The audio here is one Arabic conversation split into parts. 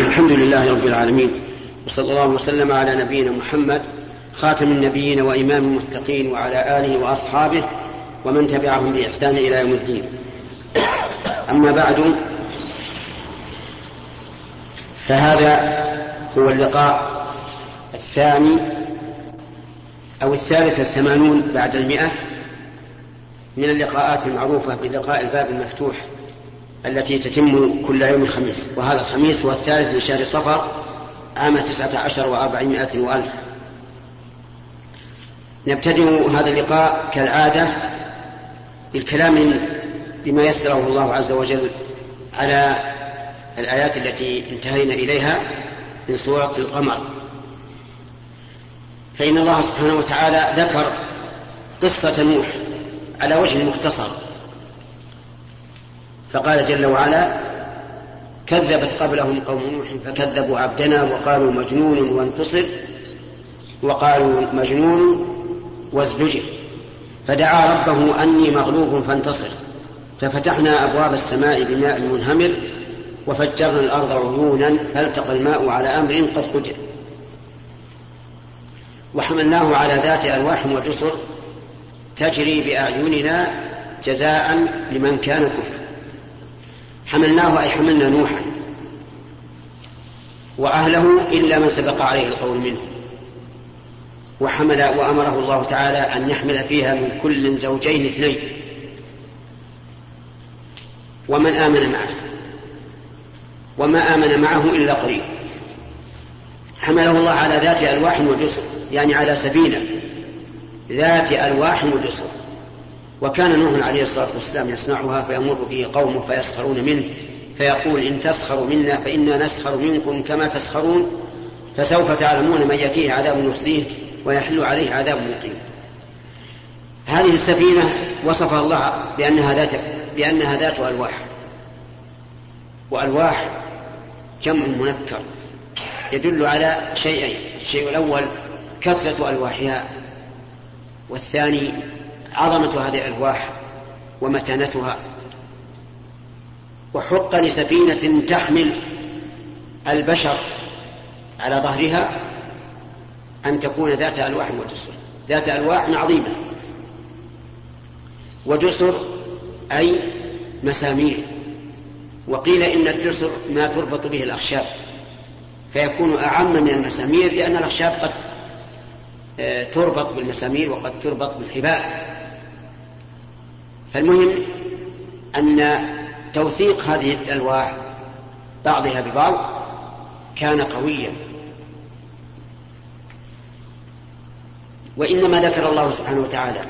الحمد لله رب العالمين وصلى الله وسلم على نبينا محمد خاتم النبيين وإمام المتقين وعلى آله وأصحابه ومن تبعهم بإحسان إلى يوم الدين. أما بعد فهذا هو اللقاء الثاني أو الثالث الثمانون بعد المئة من اللقاءات المعروفة بلقاء الباب المفتوح التي تتم كل يوم خميس وهذا الخميس هو الثالث من شهر صفر عام تسعة عشر وأربعمائة وألف. نبتدئ هذا اللقاء كالعادة بالكلام بما يسره الله عز وجل على الآيات التي انتهينا إليها من سورة القمر. فإن الله سبحانه وتعالى ذكر قصة نوح على وجه مختصر. فقال جل وعلا كذبت قبلهم قوم نوح فكذبوا عبدنا وقالوا مجنون وانتصر وقالوا مجنون وازدجر فدعا ربه أني مغلوب فانتصر ففتحنا أبواب السماء بماء منهمر وفجرنا الأرض عيونا فالتقى الماء على أمر قد قدر وحملناه على ذات ألواح وجسر تجري بأعيننا جزاء لمن كان كفر حملناه أي حملنا نوحا. وأهله إلا من سبق عليه القول منه. وحمل وأمره الله تعالى أن يحمل فيها من كل زوجين اثنين. ومن آمن معه. وما آمن معه إلا قليل. حمله الله على ذات ألواح وجسر يعني على سفينة ذات ألواح وجسر. وكان نوح عليه الصلاة والسلام يصنعها فيمر به قومه فيسخرون منه فيقول إن تسخروا منا فإنا نسخر منكم كما تسخرون فسوف تعلمون من يأتيه عذاب يخزيه ويحل عليه عذاب مقيم. هذه السفينة وصفها الله بأنها ذات بأنها ذات ألواح. وألواح جمع منكر يدل على شيئين الشيء الأول كثرة ألواحها والثاني عظمة هذه الألواح ومتانتها. وحق لسفينة تحمل البشر على ظهرها أن تكون ذات ألواح وجسر. ذات ألواح عظيمة. وجسر أي مسامير. وقيل إن الجسر ما تربط به الأخشاب. فيكون أعم من المسامير لأن الأخشاب قد آه، تربط بالمسامير وقد تربط بالحبال. فالمهم أن توثيق هذه الألواح بعضها ببعض كان قويا. وإنما ذكر الله سبحانه وتعالى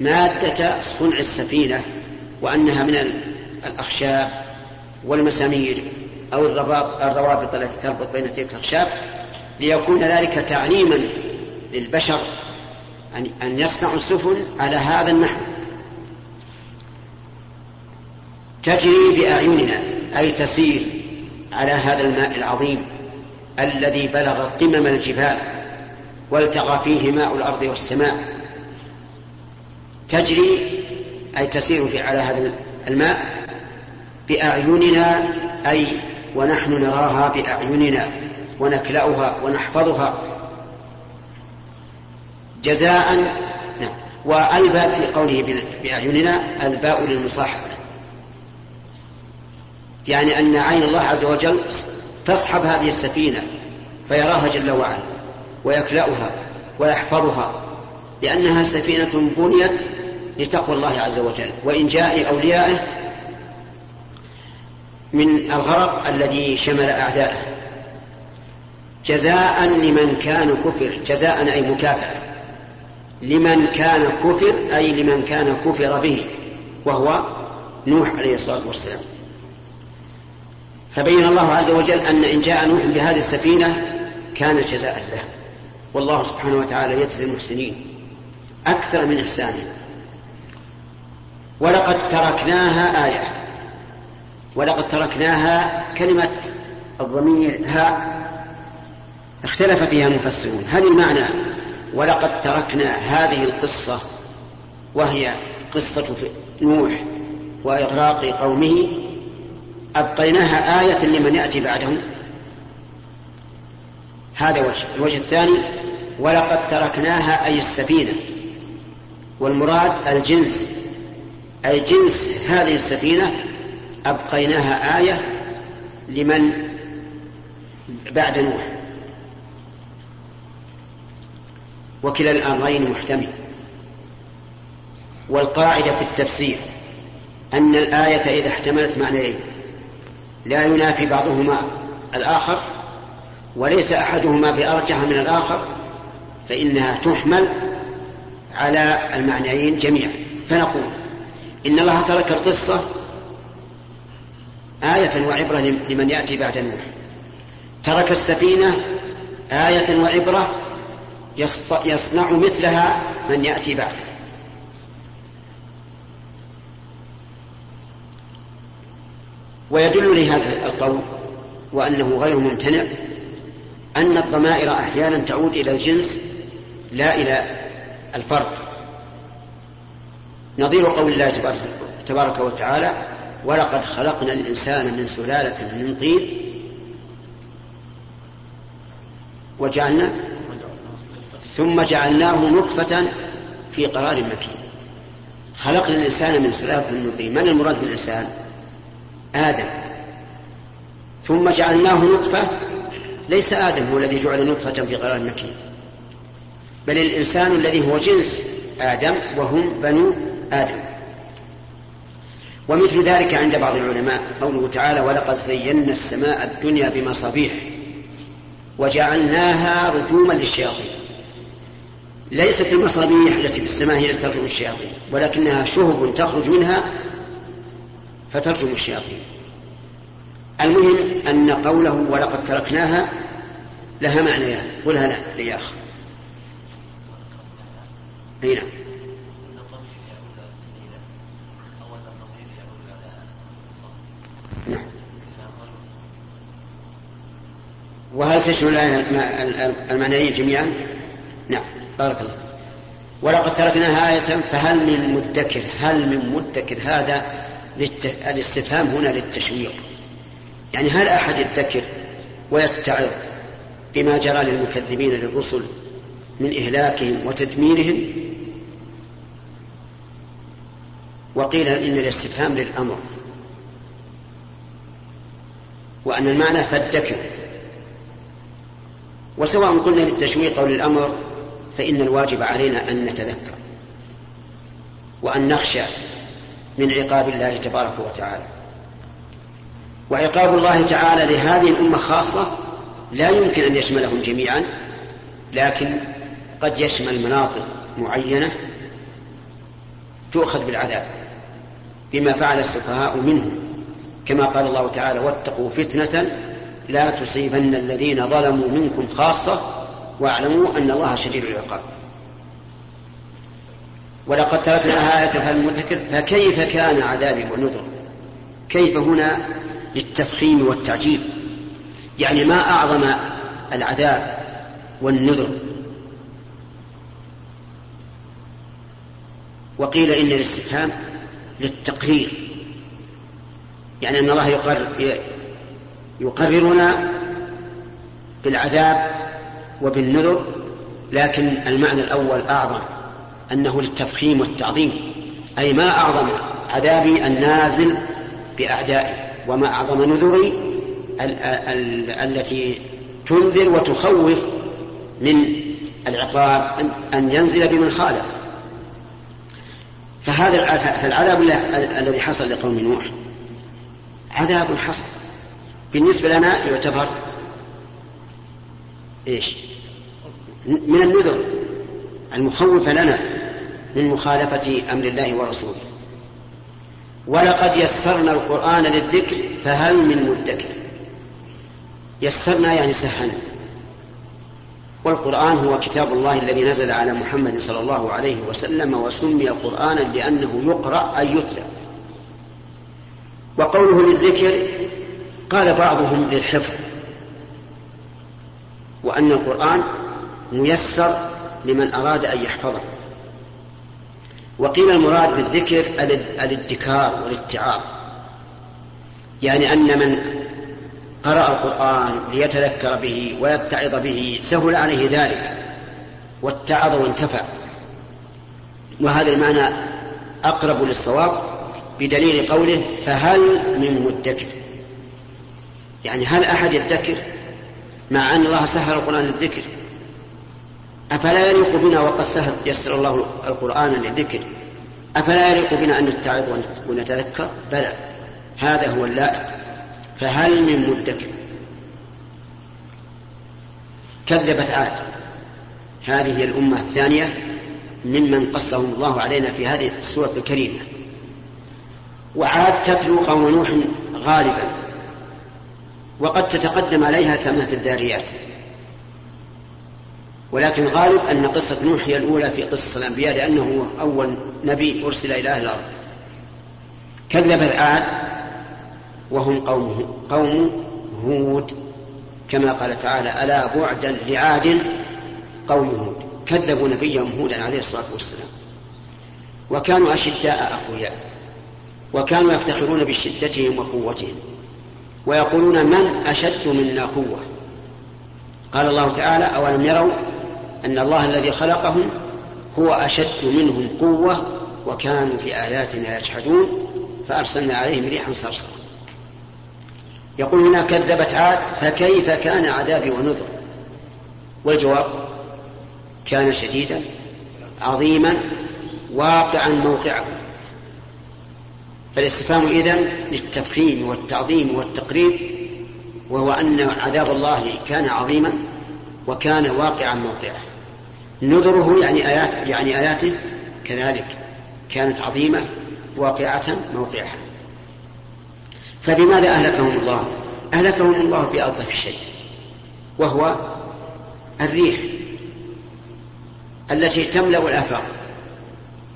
مادة صنع السفينة وأنها من الأخشاب والمسامير أو الروابط التي تربط بين تلك الأخشاب ليكون ذلك تعليما للبشر أن يصنعوا السفن على هذا النحو. تجري بأعيننا أي تسير على هذا الماء العظيم الذي بلغ قمم الجبال والتقى فيه ماء الأرض والسماء. تجري أي تسير في على هذا الماء بأعيننا أي ونحن نراها بأعيننا ونكلأها ونحفظها. جزاء نعم. وألباء في قوله بأعيننا ألباء للمصاحبة يعني أن عين الله عز وجل تصحب هذه السفينة فيراها جل وعلا ويكلأها ويحفظها لأنها سفينة بنيت لتقوى الله عز وجل وإن جاء أوليائه من الغرق الذي شمل أعداءه جزاء لمن كان كفر جزاء أي مكافأة. لمن كان كفر أي لمن كان كفر به وهو نوح عليه الصلاة والسلام. فبين الله عز وجل أن إن جاء نوح بهذه السفينة كان جزاء له. والله سبحانه وتعالى يجزي المحسنين أكثر من إحسانه. ولقد تركناها آية. ولقد تركناها كلمة الضمير ها. اختلف فيها المفسرون. هل المعنى ولقد تركنا هذه القصة وهي قصة نوح وإغراق قومه؟ أبقيناها آية لمن يأتي بعدهم هذا وجه. الوجه الثاني ولقد تركناها أي السفينة. والمراد الجنس. أي جنس هذه السفينة أبقيناها آية لمن بعد نوح. وكلا الأمرين محتمل. والقاعدة في التفسير أن الآية إذا احتملت معنيين. لا ينافي بعضهما الآخر وليس أحدهما بأرجح من الآخر فإنها تحمل على المعنيين جميعا. فنقول إن الله ترك القصة آية وعبرة لمن يأتي بعد نوح ترك السفينة آية وعبرة يصنع مثلها من يأتي بعده. ويدل لهذا القول وأنه غير ممتنع أن الضمائر أحيانا تعود إلى الجنس لا إلى الفرد. نظير قول الله تبارك وتعالى ولقد خلقنا الإنسان من سلالة من طين وجعلنا ثم جعلناه نطفة في قرار مكين خلقنا الإنسان من سلالة من طين. من المراد بالإنسان؟ آدم. ثم جعلناه نطفة. ليس آدم هو الذي جعل نطفة في قرار مكين بل الإنسان الذي هو جنس آدم وهم بنو آدم. ومثل ذلك عند بعض العلماء. قوله تعالى ولقد زينا السماء الدنيا بمصابيح وجعلناها رجوما للشياطين. ليست المصابيح التي في السماء هي التي ترجم الشياطين ولكنها شهب تخرج منها فترجم الشياطين. المهم أن قوله ولقد تركناها لها معنيان قلها لا لي أخ أي نعم. نعم. وهل تشمل المعنيين جميعا؟ نعم. بارك الله ولقد تركناها آية فهل من مدكر هل من مدكر هذا الاستفهام هنا للتشويق. يعني هل أحد يدكر ويتعظ بما جرى للمكذبين للرسل من إهلاكهم وتدميرهم؟ وقيل إن الاستفهام للأمر. وأن المعنى فادكر. وسواء قلنا للتشويق أو للأمر فإن الواجب علينا أن نتذكر. وأن نخشى من عقاب الله تبارك وتعالى. وعقاب الله تعالى لهذه الأمة خاصة لا يمكن أن يشملهم جميعا لكن قد يشمل مناطق معينة تؤخذ بالعذاب بما فعل السفهاء منهم. كما قال الله تعالى واتقوا فتنة لا تصيبن الذين ظلموا منكم خاصة واعلموا أن الله شديد العقاب. ولقد تركنا آية فالمدكر فكيف كان عذابي ونذر؟ كيف هنا للتفخيم والتعجيل؟ يعني ما أعظم العذاب والنذر؟ وقيل إن الاستفهام للتقرير يعني أن الله يقرر يقررنا بالعذاب وبالنذر لكن المعنى الأول أعظم. أنه للتفخيم والتعظيم أي ما أعظم عذابي النازل بأعدائي وما أعظم نذري ال ال التي تنذر وتخوف من العقاب أن ينزل بمن خالف. فهذا فالعذاب الذي حصل لقوم نوح عذاب حصل. بالنسبة لنا يعتبر إيش؟ من النذر المخوفة لنا. من مخالفة أمر الله ورسوله. ولقد يسرنا القرآن للذكر فهل من مدكر؟ يسرنا يعني سهلنا. والقرآن هو كتاب الله الذي نزل على محمد صلى الله عليه وسلم وسمي قرآنا لأنه يقرأ أي يتلى وقوله للذكر قال بعضهم للحفظ. وأن القرآن ميسر لمن أراد أن يحفظه. وقيل المراد بالذكر الادكار والاتعاظ. يعني أن من قرأ القرآن ليتذكر به ويتعظ به سهل عليه ذلك واتعظ وانتفع. وهذا المعنى أقرب للصواب بدليل قوله فهل من مدكر. يعني هل أحد يدكر مع أن الله سهل القرآن للذكر؟ أفلا يليق بنا وقد سهل يسر الله القرآن للذكر؟ أفلا يليق بنا أن نتعظ ونتذكر؟ بلى هذا هو اللائق. فهل من مدكر؟ كذبت عاد. هذه الأمة الثانية ممن قصهم الله علينا في هذه السورة الكريمة. وعاد تتلو قوم نوح غالبا وقد تتقدم عليها كما في الذاريات ولكن غالب أن قصة نوح هي الأولى في قصص الأنبياء لأنه أول نبي أرسل إلى أهل الأرض. كذب العاد وهم قوم قوم هود كما قال تعالى ألا بعدا لعاد قوم هود. كذبوا نبيهم هودا عليه الصلاة والسلام. وكانوا أشداء أقوياء وكانوا يفتخرون بشدتهم وقوتهم ويقولون من أشد منا قوة؟ قال الله تعالى أولم يروا أن الله الذي خلقهم هو أشد منهم قوة وكانوا في آياتنا يجحدون فأرسلنا عليهم ريحا صرصرا. يقول هنا كذبت عاد فكيف كان عذابي ونذر؟ والجواب كان شديدا عظيما واقعا موقعه. فالاستفهام إذن للتفخيم والتعظيم والتقريب وهو أن عذاب الله كان عظيما وكان واقعا موقعه. نذره يعني آيات يعني آياته كذلك كانت عظيمة واقعة موقعها. فبماذا أهلكهم الله؟ أهلكهم الله بألطف شيء وهو الريح التي تملأ الآفاق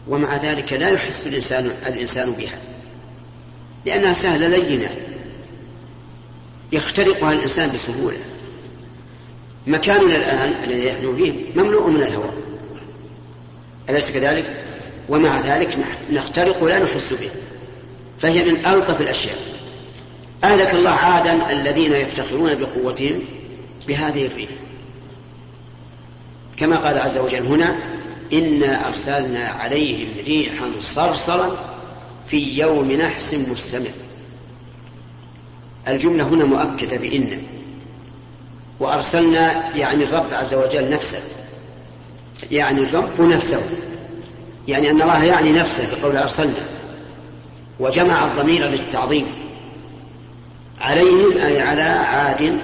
ومع ذلك لا يحس الإنسان الإنسان بها لأنها سهلة لينة يخترقها الإنسان بسهولة. مكاننا الآن الذي نحن فيه مملوء من الهواء أليس كذلك؟ ومع ذلك نخترق ولا نحس به. فهي من ألطف الأشياء. أهلك الله عادا الذين يفتخرون بقوتهم بهذه الريح. كما قال عز وجل هنا إنا أرسلنا عليهم ريحا صرصرا في يوم نحس مستمر. الجملة هنا مؤكدة بإن. وأرسلنا يعني الرب عز وجل نفسه. يعني الرب نفسه. يعني أن الله يعني نفسه بقول أرسلنا. وجمع الضمير للتعظيم. عليهم أي على عاد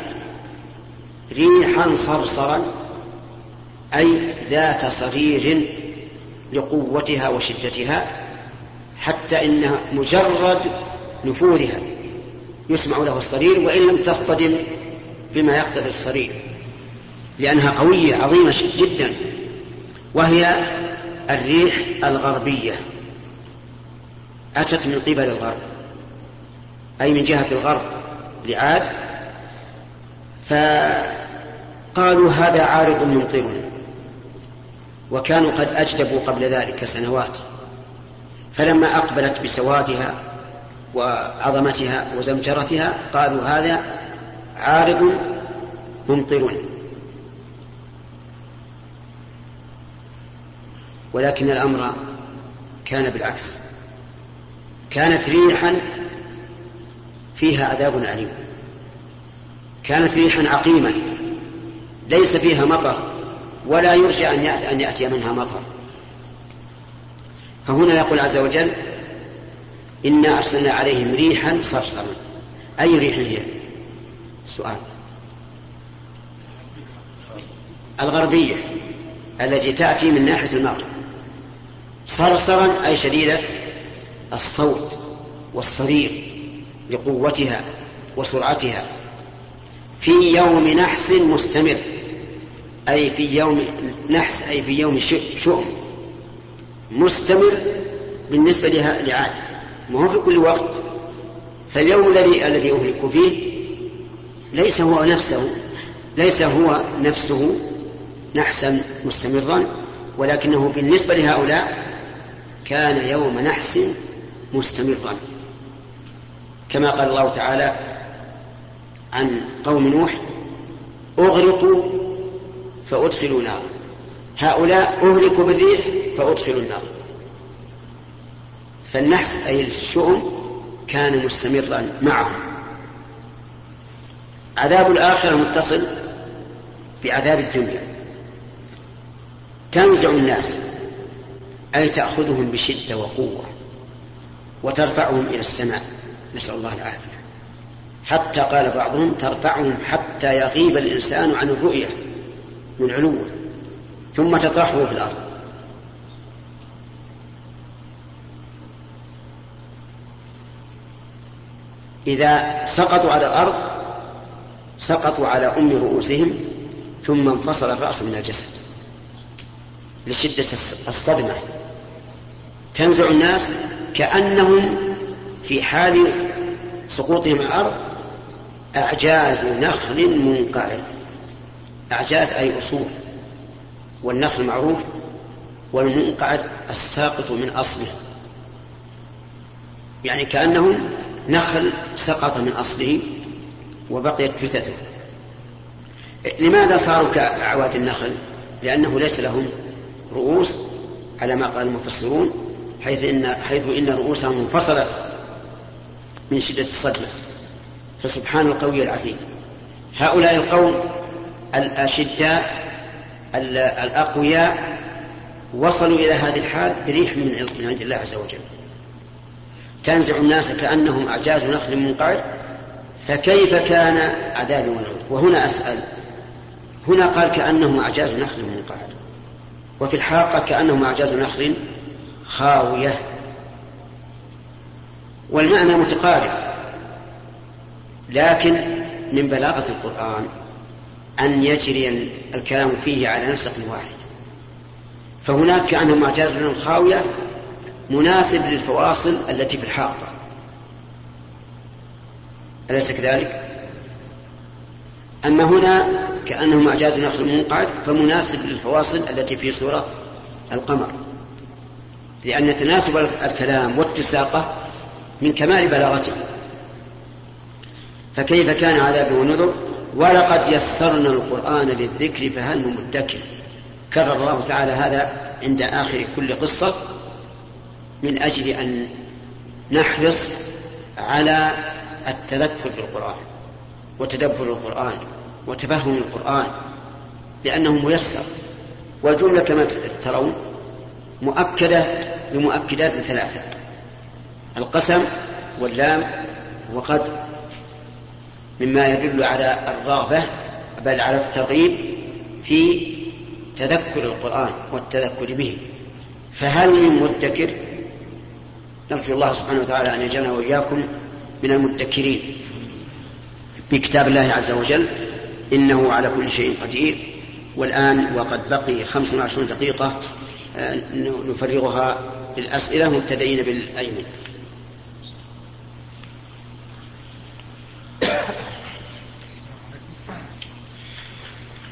ريحا صرصرا أي ذات صرير لقوتها وشدتها حتى إن مجرد نفوذها يسمع له الصرير وإن لم تصطدم بما يقتضي الصرير لأنها قوية عظيمة جدا وهي الريح الغربية. أتت من قبل الغرب أي من جهة الغرب لعاد. فقالوا هذا عارض ممطرنا وكانوا قد أجدبوا قبل ذلك سنوات. فلما أقبلت بسوادها وعظمتها وزمجرتها قالوا هذا عارض ممطرنا ولكن الأمر كان بالعكس. كانت ريحا فيها عذاب أليم. كانت ريحا عقيما. ليس فيها مطر. ولا يرجى أن يأتي منها مطر. فهنا يقول عز وجل إنا أرسلنا عليهم ريحا صرصرا. أي ريح هي؟ سؤال. الغربية التي تأتي من ناحية المغرب صرصرا أي شديدة الصوت والصرير لقوتها وسرعتها. في يوم نحس مستمر أي في يوم نحس أي في يوم شؤم. مستمر بالنسبة لعاد. ما هو في كل وقت. فاليوم الذي الذي أهلك فيه ليس هو نفسه ليس هو نفسه نحسا مستمرا ولكنه بالنسبة لهؤلاء كان يوم نحس مستمرا. كما قال الله تعالى عن قوم نوح أغرقوا فأدخلوا نارا هؤلاء أهلكوا بالريح فأدخلوا النار. فالنحس أي الشؤم كان مستمرا معهم. عذاب الآخرة متصل بعذاب الدنيا. تنزع الناس أي تأخذهم بشدة وقوة وترفعهم إلى السماء. نسأل الله العافية. حتى قال بعضهم ترفعهم حتى يغيب الإنسان عن الرؤية من علوه ثم تطرحه في الأرض. إذا سقطوا على الأرض سقطوا على أم رؤوسهم ثم انفصل الرأس من الجسد لشدة الصدمة. تنزع الناس كأنهم في حال سقوطهم على الأرض. أعجاز نخل منقعر. أعجاز أي أصول. والنخل معروف. والمنقعد الساقط من أصله. يعني كأنهم نخل سقط من أصله. وبقيت جثته لماذا صاروا كأعواد النخل؟ لأنه ليس لهم رؤوس على ما قال المفسرون حيث إن, حيث إن رؤوسهم انفصلت من شدة الصدمة. فسبحان القوي العزيز. هؤلاء القوم الأشداء الأقوياء وصلوا إلى هذه الحال بريح من عند الله عز وجل. تنزع الناس كأنهم أعجاز نخل منقعر فكيف كان عذابي ونعود وهنا أسأل. هنا قال كأنهم أعجاز نخل منقعر وفي الحاقة كأنهم أعجاز نخل خاوية. والمعنى متقارب. لكن من بلاغة القرآن أن يجري الكلام فيه على نسق واحد. فهناك كأنهم أعجاز نخل خاوية مناسب للفواصل التي في الحاقة. أليس كذلك؟ أما هنا كأنه إعجاز نخل منقعد فمناسب للفواصل التي في سورة القمر لأن تناسب الكلام واتساقه من كمال بلاغته. فكيف كان عذابي ونذر؟ ولقد يسرنا القرآن للذكر فهل من مدكر؟ كرر الله تعالى هذا عند آخر كل قصة من أجل أن نحرص على التذكر بالقرآن وتدبر القرآن وتفهم القرآن لأنه ميسر والجملة كما ترون مؤكدة بمؤكدات ثلاثة القسم واللام وقد مما يدل على الرغبة بل على الترغيب في تذكر القرآن والتذكر به فهل من مدكر؟ نرجو الله سبحانه وتعالى أن يجعلنا وإياكم من المدكرين بكتاب الله عز وجل إنه على كل شيء قدير والآن وقد بقي خمس وعشرون دقيقة آه، نفرغها للأسئلة مبتدئين بالأيمن.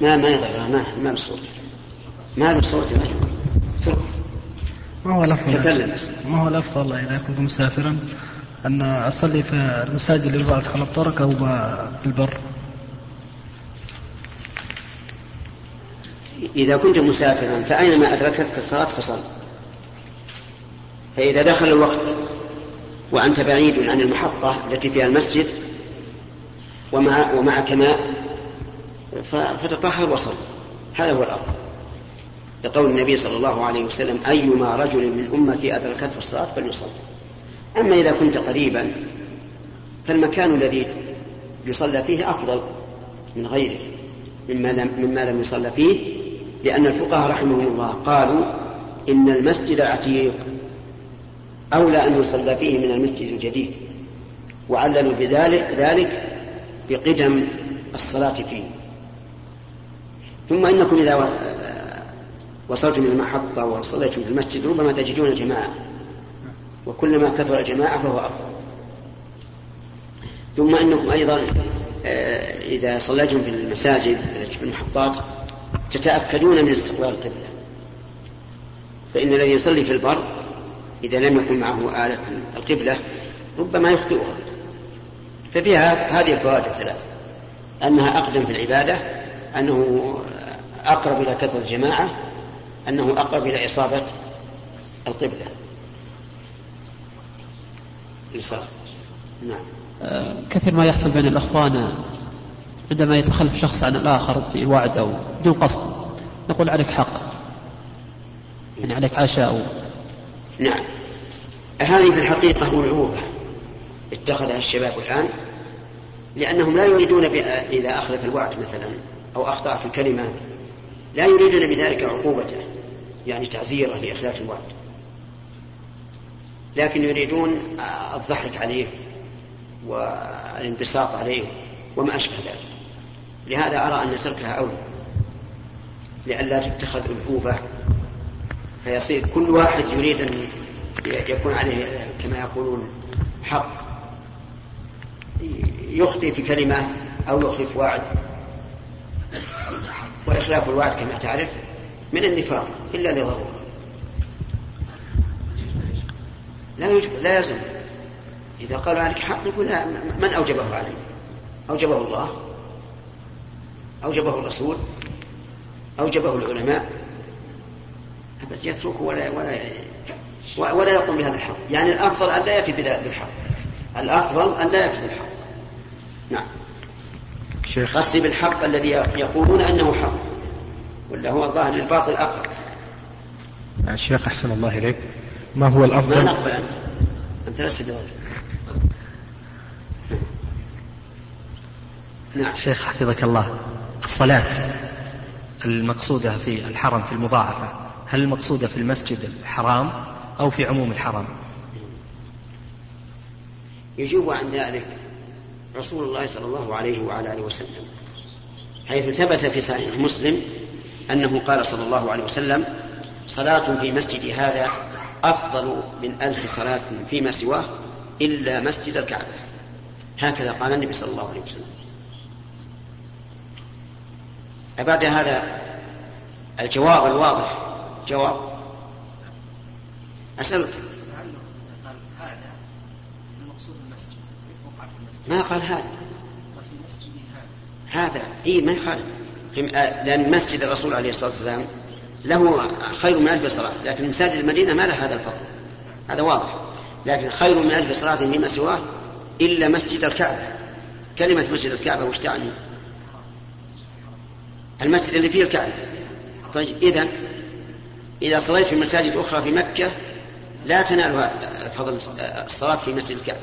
ما ما يضر ما ما بالصوت ما بالصوت يا ما هو الأفضل؟ ما هو الأفضل إذا كنت مسافرا؟ أن أصلي في المساجد اللي بعد خلف طرق أو في البر. إذا كنت مسافرا فأينما أدركتك الصلاة فصل. فإذا دخل الوقت وأنت بعيد عن المحطة التي فيها المسجد ومع ومعك ماء فتطهر وصل. هذا هو الأفضل لقول النبي صلى الله عليه وسلم أيما رجل من أمتي أدركته الصلاة فليصلي. أما إذا كنت قريبا فالمكان الذي يصلى فيه أفضل من غيره مما لم, يصلى فيه لأن الفقهاء رحمهم الله قالوا إن المسجد عتيق أولى أن يصلى فيه من المسجد الجديد وعللوا بذلك ذلك بقدم الصلاة فيه. ثم إنكم إذا وصلتم إلى المحطة وصليتم في المسجد ربما تجدون جماعة وكلما كثر الجماعة فهو أفضل. ثم إنكم أيضا آه، إذا صليتم في المساجد التي في المحطات تتأكدون من استقبال القبلة. فإن الذي يصلي في البر إذا لم يكن معه آلة القبلة ربما يخطئها. ففيها هذه الفوائد الثلاث أنها أقدم في العبادة أنه أقرب إلى كثرة الجماعة أنه أقرب إلى إصابة القبلة. نعم. آه، كثير ما يحصل بين الأخوان عندما يتخلف شخص عن الآخر في وعد أو بدون قصد. نقول عليك حق. يعني عليك عشاء نعم. هذه في الحقيقة ألعوبة اتخذها الشباب الآن لأنهم لا يريدون إذا أخلف الوعد مثلا أو أخطأ في الكلمات لا يريدون بذلك عقوبته يعني تعزيره لإخلاف الوعد. لكن يريدون الضحك عليه والانبساط عليه وما أشبه ذلك. لهذا أرى أن تركها أولى. لئلا تتخذ ألعوبة فيصير كل واحد يريد أن يكون عليه كما يقولون حق. يخطئ في كلمة أو يخلف وعد وإخلاف الوعد كما تعرف من النفاق إلا لضرورة. لا يجب لا يلزم. إذا قال عليك حق يقول لا من أوجبه علي أوجبه الله. أوجبه الرسول. أوجبه العلماء. أبد يتركه ولا ولا ولا يقوم بهذا الحق. يعني الأفضل أن لا يفي بالحق. الأفضل أن لا يفي بالحق. نعم. شيخ. قصدي بالحق الذي يقولون أنه حق. ولا هو الظاهر الباطل أقرب. الشيخ أحسن الله إليك. ما هو الأفضل؟ ما نقبل أنت؟ أنت لست بذلك نعم. شيخ حفظك الله. الصلاة المقصودة في الحرم في المضاعفة هل المقصودة في المسجد الحرام أو في عموم الحرم؟ يجوب عن ذلك رسول الله صلى الله عليه وعلى آله وسلم حيث ثبت في صحيح مسلم أنه قال صلى الله عليه وسلم صلاة في مسجد هذا أفضل من ألف صلاة فيما سواه إلا مسجد الكعبة. هكذا قال النبي صلى الله عليه وسلم. أبعد هذا الجواب الواضح. جواب. أسألك ما قال هذا؟ هذا إي ما يخالف لأن مسجد الرسول عليه الصلاة والسلام له خير من ألف صلاة لكن مساجد المدينة ما له هذا الفضل هذا واضح. لكن خير من ألف صلاة فيما سواه إلا مسجد الكعبة. كلمة مسجد الكعبة وش تعني؟ المسجد اللي فيه الكعبة. طيب إذا إذا صليت في مساجد أخرى في مكة لا تنال فضل الصلاة في مسجد الكعبة.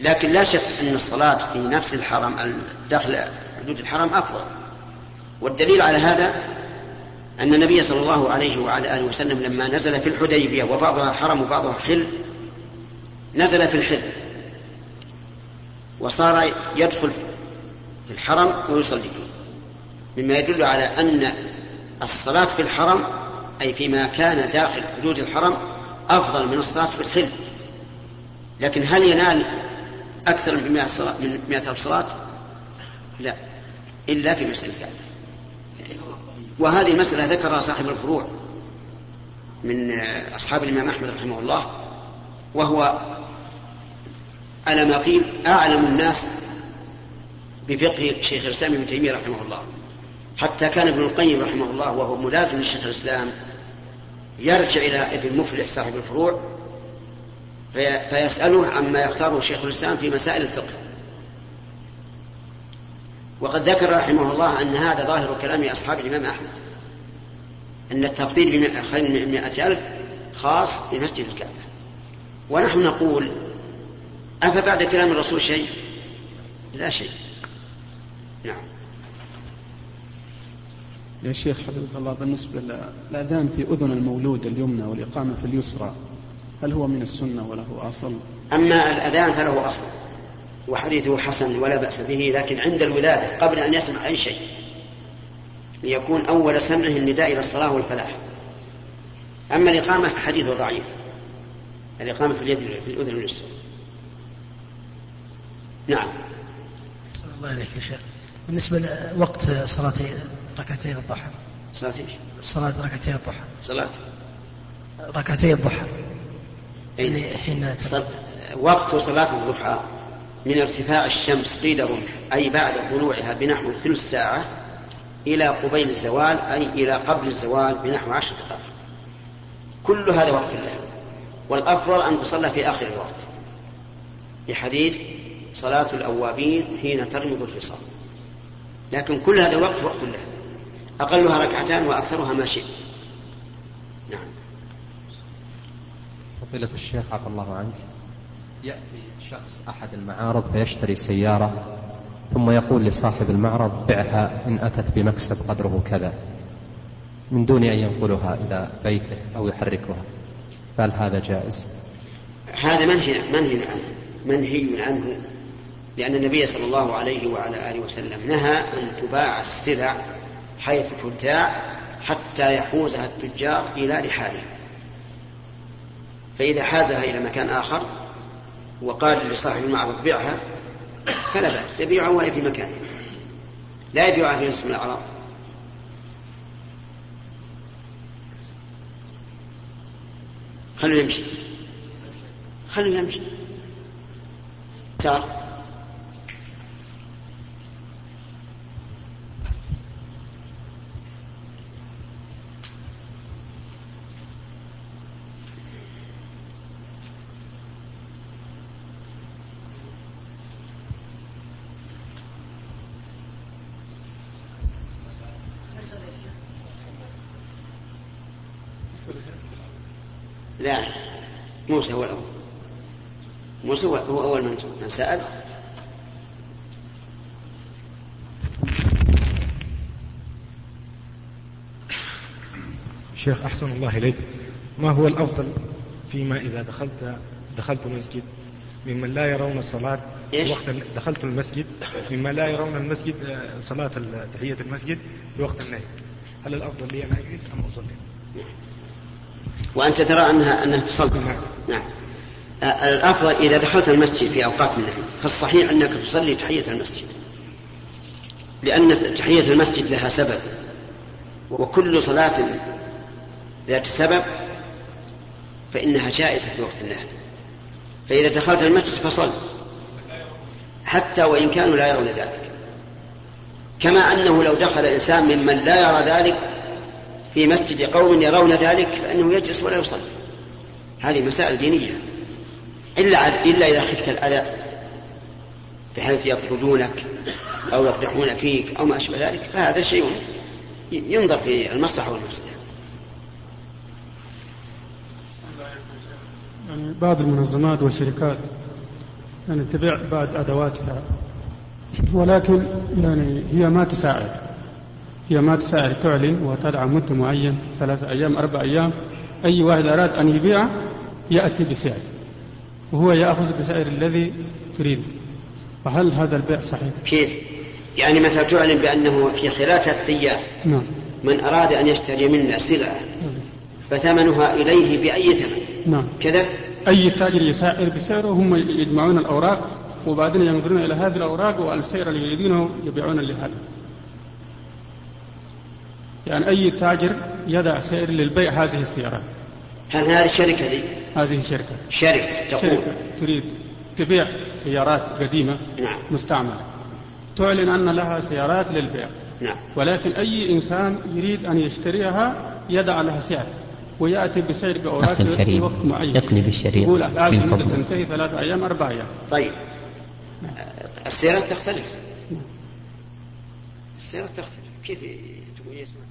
لكن لا شك أن الصلاة في نفس الحرم داخل حدود الحرم أفضل. والدليل على هذا أن النبي صلى الله عليه وعلى آله وسلم لما نزل في الحديبية وبعضها حرم وبعضها حل نزل في الحل. وصار يدخل في الحرم ويصلي فيه. مما يدل على أن الصلاة في الحرم أي فيما كان داخل حدود الحرم أفضل من الصلاة في الحل. لكن هل ينال أكثر من مئة صلاة من مئة ألف صلاة؟ لا إلا في مسألة الكعبة وهذه المسألة ذكرها صاحب الفروع من أصحاب الإمام أحمد رحمه الله وهو على ما قيل أعلم الناس بفقه شيخ الإسلام ابن تيمية رحمه الله. حتى كان ابن القيم رحمه الله وهو ملازم لشيخ الإسلام يرجع إلى ابن مفلح صاحب الفروع فيسأله عما يختاره شيخ الإسلام في مسائل الفقه. وقد ذكر رحمه الله أن هذا ظاهر كلام أصحاب الإمام أحمد. أن التفضيل بخير من ألف خاص بمسجد الكعبة. ونحن نقول أفبعد كلام الرسول شيء؟ لا شيء. نعم. يا شيخ حفظك الله بالنسبة للأذان في أذن المولود اليمنى والإقامة في اليسرى هل هو من السنة وله أصل؟ أما الأذان فله أصل. وحديثه حسن ولا بأس به لكن عند الولادة قبل أن يسمع أي شيء ليكون أول سمعه النداء إلى الصلاة والفلاح. أما الإقامة فحديثه ضعيف. الإقامة في اليد في الأذن اليسرى نعم. الله عليك يا شيخ. بالنسبة لوقت صلاة ركعتين الضحى. صلاة إيش؟ صلاة ركعتين الضحى. صلاة. ركعتي الضحى. يعني حين وقت صلاة الضحى. من ارتفاع الشمس قيد رمح أي بعد طلوعها بنحو ثلث ساعة إلى قبيل الزوال أي إلى قبل الزوال بنحو عشر دقائق. كل هذا وقت له والأفضل أن تصلى في آخر الوقت. لحديث صلاة الأوابين حين ترمض الفصال لكن كل هذا الوقت وقت له أقلها ركعتان وأكثرها ما شئت. نعم. فضيلة الشيخ عفى الله عنك. يأتي شخص أحد المعارض فيشتري سيارة ثم يقول لصاحب المعرض بعها إن أتت بمكسب قدره كذا. من دون أن ينقلها إلى بيته أو يحركها. فهل هذا جائز؟ هذا منهي منهي عنه منهي عنه لأن النبي صلى الله عليه وعلى آله وسلم نهى أن تباع السلع حيث تبتاع حتى يحوزها التجار إلى رحالهم فإذا حازها إلى مكان آخر وقال لصاحب المعرض بيعها فلا بأس يبيعها وهي في مكانه. لا يبيعها في نصف الأعراض. خلوا يمشي. خلوا يمشي لا موسى هو الأول. موسى هو أول من سأل. شيخ أحسن الله إليك. ما هو الأفضل فيما إذا دخلت دخلت المسجد؟ ممن لا يرون الصلاة إيش؟ وقت دخلت المسجد. ممن لا يرون المسجد آه، صلاة تحية المسجد بوقت النهي. هل الأفضل لي أن أجلس أم أصلي؟ وأنت ترى أنها أنها تصلي نعم. آه، الأفضل إذا دخلت المسجد في أوقات النهي فالصحيح أنك تصلي تحية المسجد. لأن تحية المسجد لها سبب. وكل صلاة ذات سبب فإنها جائزة في وقت النهي فإذا دخلت المسجد فصل. حتى وإن كانوا لا يرون ذلك. كما أنه لو دخل إنسان ممن لا يرى ذلك في مسجد قوم يرون ذلك فإنه يجلس ولا يصلي. هذه مسائل دينية. إلا إلا إذا خفت الأذى بحيث يطردونك أو يقدحون فيك أو ما أشبه ذلك فهذا شيء ينظر في المصلحة والمفسدة يعني بعض المنظمات والشركات يعني تبيع بعض أدواتها ولكن يعني هي ما تساعد. هي ما تساعد تعلن وتدعى مدة معين ثلاثة أيام أربع أيام. أي واحد أراد أن يبيع يأتي بسعر وهو يأخذ بسعر الذي تريد. فهل هذا البيع صحيح؟ كيف؟ يعني مثلا تعلن بأنه في خلال ثلاثة أيام نعم. من أراد أن يشتري منا سلعة فثمنها إليه بأي ثمن؟ نعم. كذا؟ أي تاجر يسعر بسعره هم يجمعون الأوراق وبعدين ينظرون إلى هذه الأوراق والسعر اللي يريدونه يبيعون لهذا. يعني أي تاجر يدع سعر للبيع هذه السيارات. هل هذه الشركة ذي؟ هذه شركة. شركة تقول. شركة تريد تبيع سيارات قديمة نعم. مستعملة. تعلن أن لها سيارات للبيع. نعم. ولكن أي إنسان يريد أن يشتريها يدع لها سعر ويأتي بسعر بأوراق في وقت معين. اقلب الشريط يقول فضلك. تنتهي ثلاث أيام أربع أيام. طيب. السيارات تختلف. السيارات تختلف. كيف تقول يسمع